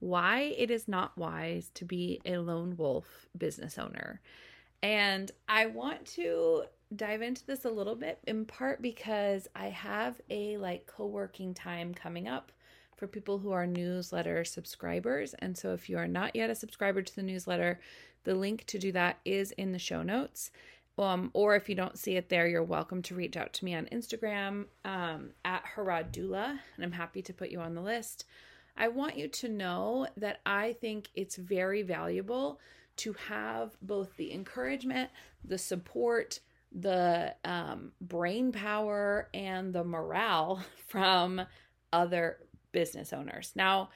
why it is not wise to be a lone wolf business owner. And I want to dive into this a little bit in part because I have a like co-working time coming up for people who are newsletter subscribers. And so if you are not yet a subscriber to the newsletter, the link to do that is in the show notes. Um, or if you don't see it there, you're welcome to reach out to me on Instagram um, at Harroddoula, and I'm happy to put you on the list. I want you to know that I think it's very valuable to have both the encouragement, the support, the um, brain power, and the morale from other business owners. Now,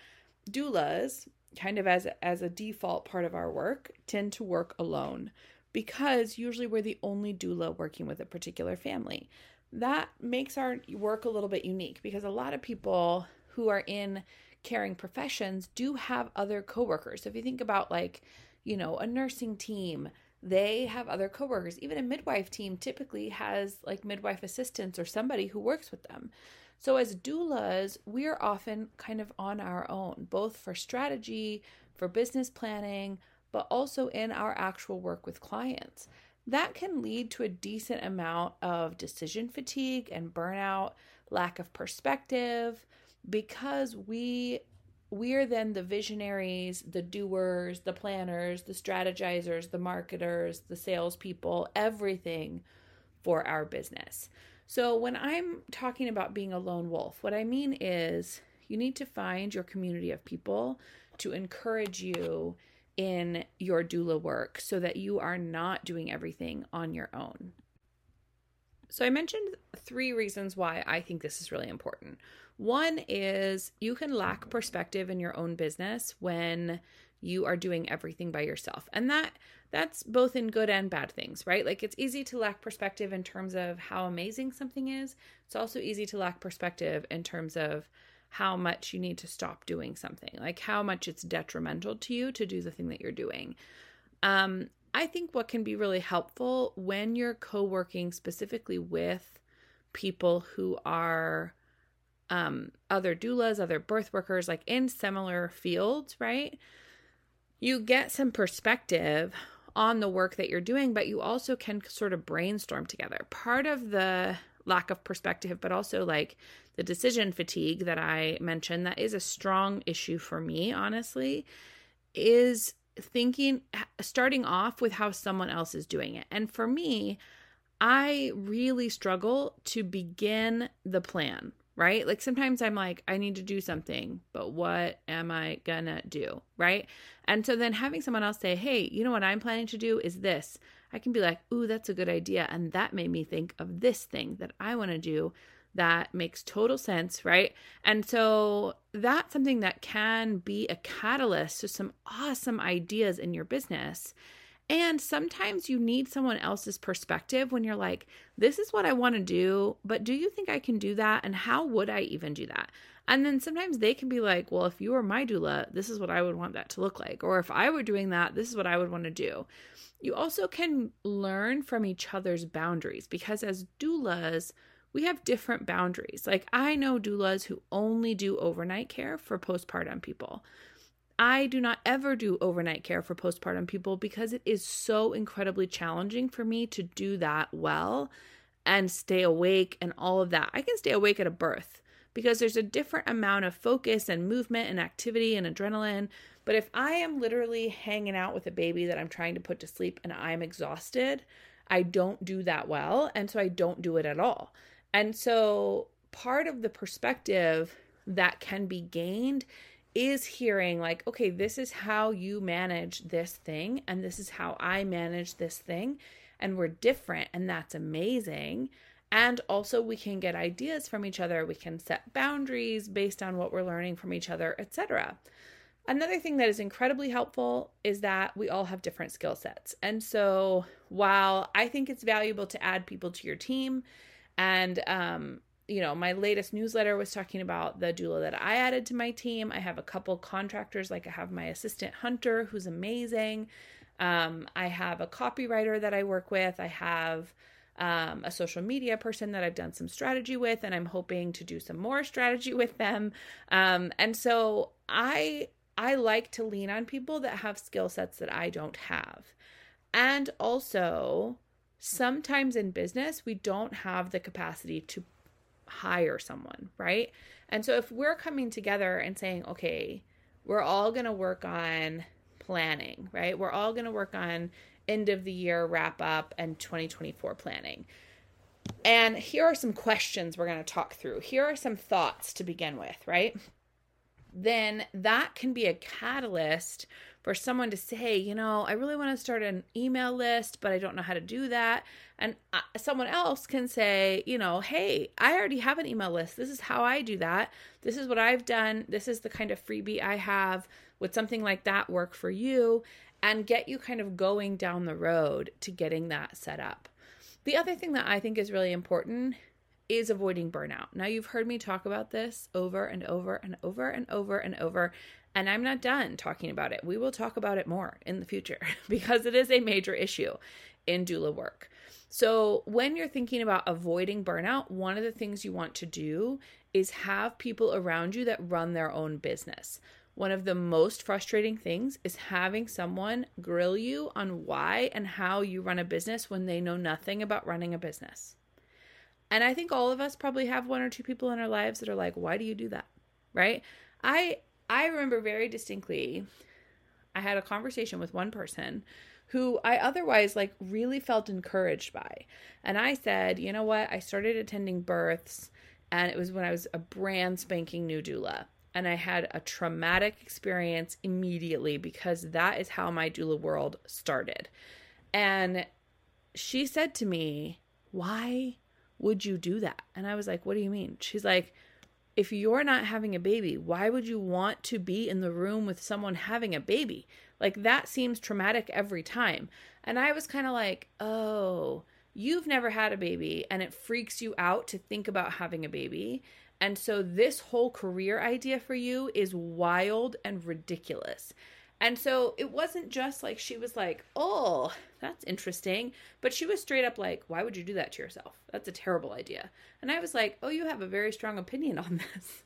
doulas, kind of as as a default part of our work, tend to work alone because usually we're the only doula working with a particular family. That makes our work a little bit unique because a lot of people who are in caring professions do have other coworkers. So if you think about like, you know, a nursing team, they have other coworkers. Even a midwife team typically has like midwife assistants or somebody who works with them. So as doulas, we're often kind of on our own, both for strategy, for business planning, but also in our actual work with clients. That can lead to a decent amount of decision fatigue and burnout, lack of perspective, because we we are then the visionaries, the doers, the planners, the strategizers, the marketers, the salespeople, everything for our business. So, when I'm talking about being a lone wolf, what I mean is you need to find your community of people to encourage you in your doula work so that you are not doing everything on your own. So, I mentioned three reasons why I think this is really important. One is you can lack perspective in your own business when you are doing everything by yourself. And that that's both in good and bad things, right? Like it's easy to lack perspective in terms of how amazing something is. It's also easy to lack perspective in terms of how much you need to stop doing something, like how much it's detrimental to you to do the thing that you're doing. Um, I think what can be really helpful when you're co working specifically with people who are um, other doulas, other birth workers, like in similar fields, right? You get some perspective on the work that you're doing, but you also can sort of brainstorm together. Part of the lack of perspective, but also like the decision fatigue that I mentioned, that is a strong issue for me, honestly, is thinking, starting off with how someone else is doing it. And for me, I really struggle to begin the plan, right? Like sometimes I'm like, I need to do something, but what am I gonna do, right? And so then having someone else say, hey, you know what I'm planning to do is this, I can be like, ooh, that's a good idea. And that made me think of this thing that I wanna do that makes total sense, right? And so that's something that can be a catalyst to some awesome ideas in your business. And sometimes you need someone else's perspective when you're like, this is what I want to do, but do you think I can do that? And how would I even do that? And then sometimes they can be like, well, if you were my doula, this is what I would want that to look like. Or if I were doing that, this is what I would want to do. You also can learn from each other's boundaries because as doulas, we have different boundaries. Like I know doulas who only do overnight care for postpartum people. I do not ever do overnight care for postpartum people because it is so incredibly challenging for me to do that well and stay awake and all of that. I can stay awake at a birth because there's a different amount of focus and movement and activity and adrenaline. But if I am literally hanging out with a baby that I'm trying to put to sleep and I'm exhausted, I don't do that well. And so I don't do it at all. And so part of the perspective that can be gained is hearing like okay this is how you manage this thing and this is how I manage this thing and we're different and that's amazing. And also we can get ideas from each other. We can set boundaries based on what we're learning from each other etc Another thing that is incredibly helpful is that we all have different skill sets. And so, while I think it's valuable to add people to your team, and um, you know, my latest newsletter was talking about the doula that I added to my team. I have a couple contractors, like I have my assistant Hunter, who's amazing. Um, I have a copywriter that I work with. I have um, a social media person that I've done some strategy with, and I'm hoping to do some more strategy with them. Um, and so I I like to lean on people that have skill sets that I don't have. And also, sometimes in business, we don't have the capacity to hire someone, right? And so, if we're coming together and saying, okay, we're all going to work on planning, right? We're all going to work on end of the year wrap up and 2024 planning. And here are some questions we're going to talk through. Here are some thoughts to begin with, right? then that can be a catalyst for someone to say, you know, I really want to start an email list, but I don't know how to do that. And uh, someone else can say, you know, hey, I already have an email list. This is how I do that. This is what I've done. This is the kind of freebie I have. Would something like that work for you? And get you kind of going down the road to getting that set up. The other thing that I think is really important is avoiding burnout. Now, you've heard me talk about this over and over and over and over and over, and I'm not done talking about it. We will talk about it more in the future because it is a major issue in doula work. So, when you're thinking about avoiding burnout, one of the things you want to do is have people around you that run their own business. One of the most frustrating things is having someone grill you on why and how you run a business when they know nothing about running a business. And I think all of us probably have one or two people in our lives that are like, "Why do you do that?" Right? I I remember very distinctly I had a conversation with one person who I otherwise like really felt encouraged by. And I said, "You know what? I started attending births and it was when I was a brand spanking new doula." And I had a traumatic experience immediately because that is how my doula world started. And she said to me, Why would you do that? And I was like, What do you mean? She's like, If you're not having a baby, why would you want to be in the room with someone having a baby? Like, that seems traumatic every time. And I was kind of like, Oh, you've never had a baby and it freaks you out to think about having a baby. And so, this whole career idea for you is wild and ridiculous. And so it wasn't just like she was like, oh, that's interesting. But she was straight up like, why would you do that to yourself? That's a terrible idea. And I was like, oh, you have a very strong opinion on this.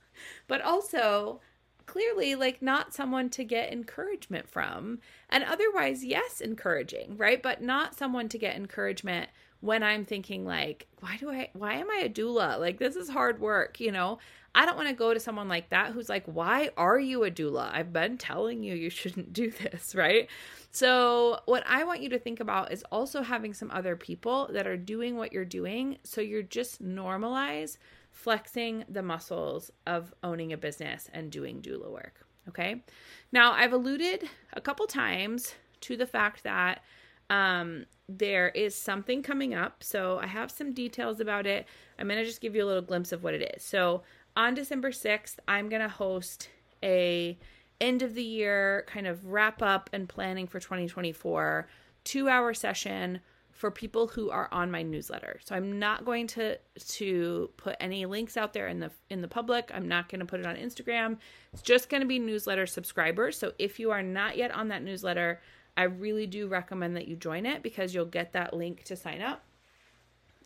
but also, clearly, like, not someone to get encouragement from. And otherwise, yes, encouraging, right? But not someone to get encouragement when I'm thinking, like, why do I, why am I a doula? Like, this is hard work, you know? I don't want to go to someone like that who's like, why are you a doula? I've been telling you you shouldn't do this, right? So, what I want you to think about is also having some other people that are doing what you're doing. So, you're just normalize flexing the muscles of owning a business and doing doula work. Okay. Now, I've alluded a couple times to the fact that um, there is something coming up. So, I have some details about it. I'm going to just give you a little glimpse of what it is. So, on December 6th, I'm going to host a end of the year kind of wrap up and planning for 2024 2 hour session for people who are on my newsletter. So I'm not going to to put any links out there in the in the public. I'm not going to put it on Instagram. It's just going to be newsletter subscribers. So if you are not yet on that newsletter, I really do recommend that you join it because you'll get that link to sign up.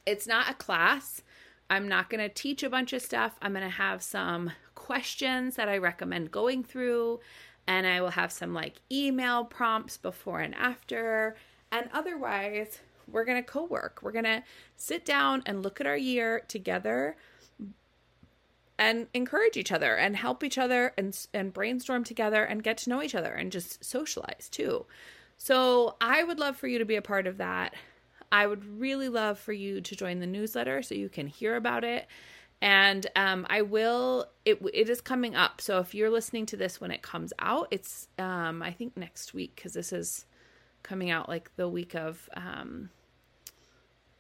It's not a class. I'm not going to teach a bunch of stuff. I'm going to have some questions that I recommend going through, and I will have some like email prompts before and after. And otherwise, we're going to co work. We're going to sit down and look at our year together and encourage each other and help each other and, and brainstorm together and get to know each other and just socialize too. So, I would love for you to be a part of that. I would really love for you to join the newsletter so you can hear about it. And um, I will. It it is coming up. So if you're listening to this when it comes out, it's um, I think next week because this is coming out like the week of um,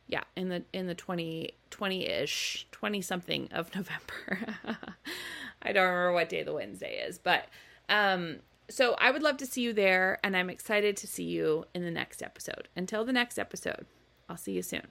yeah in the in the 20 20-ish 20 something of november i don't remember what day the wednesday is but um so i would love to see you there and i'm excited to see you in the next episode. Until the next episode i'll see you soon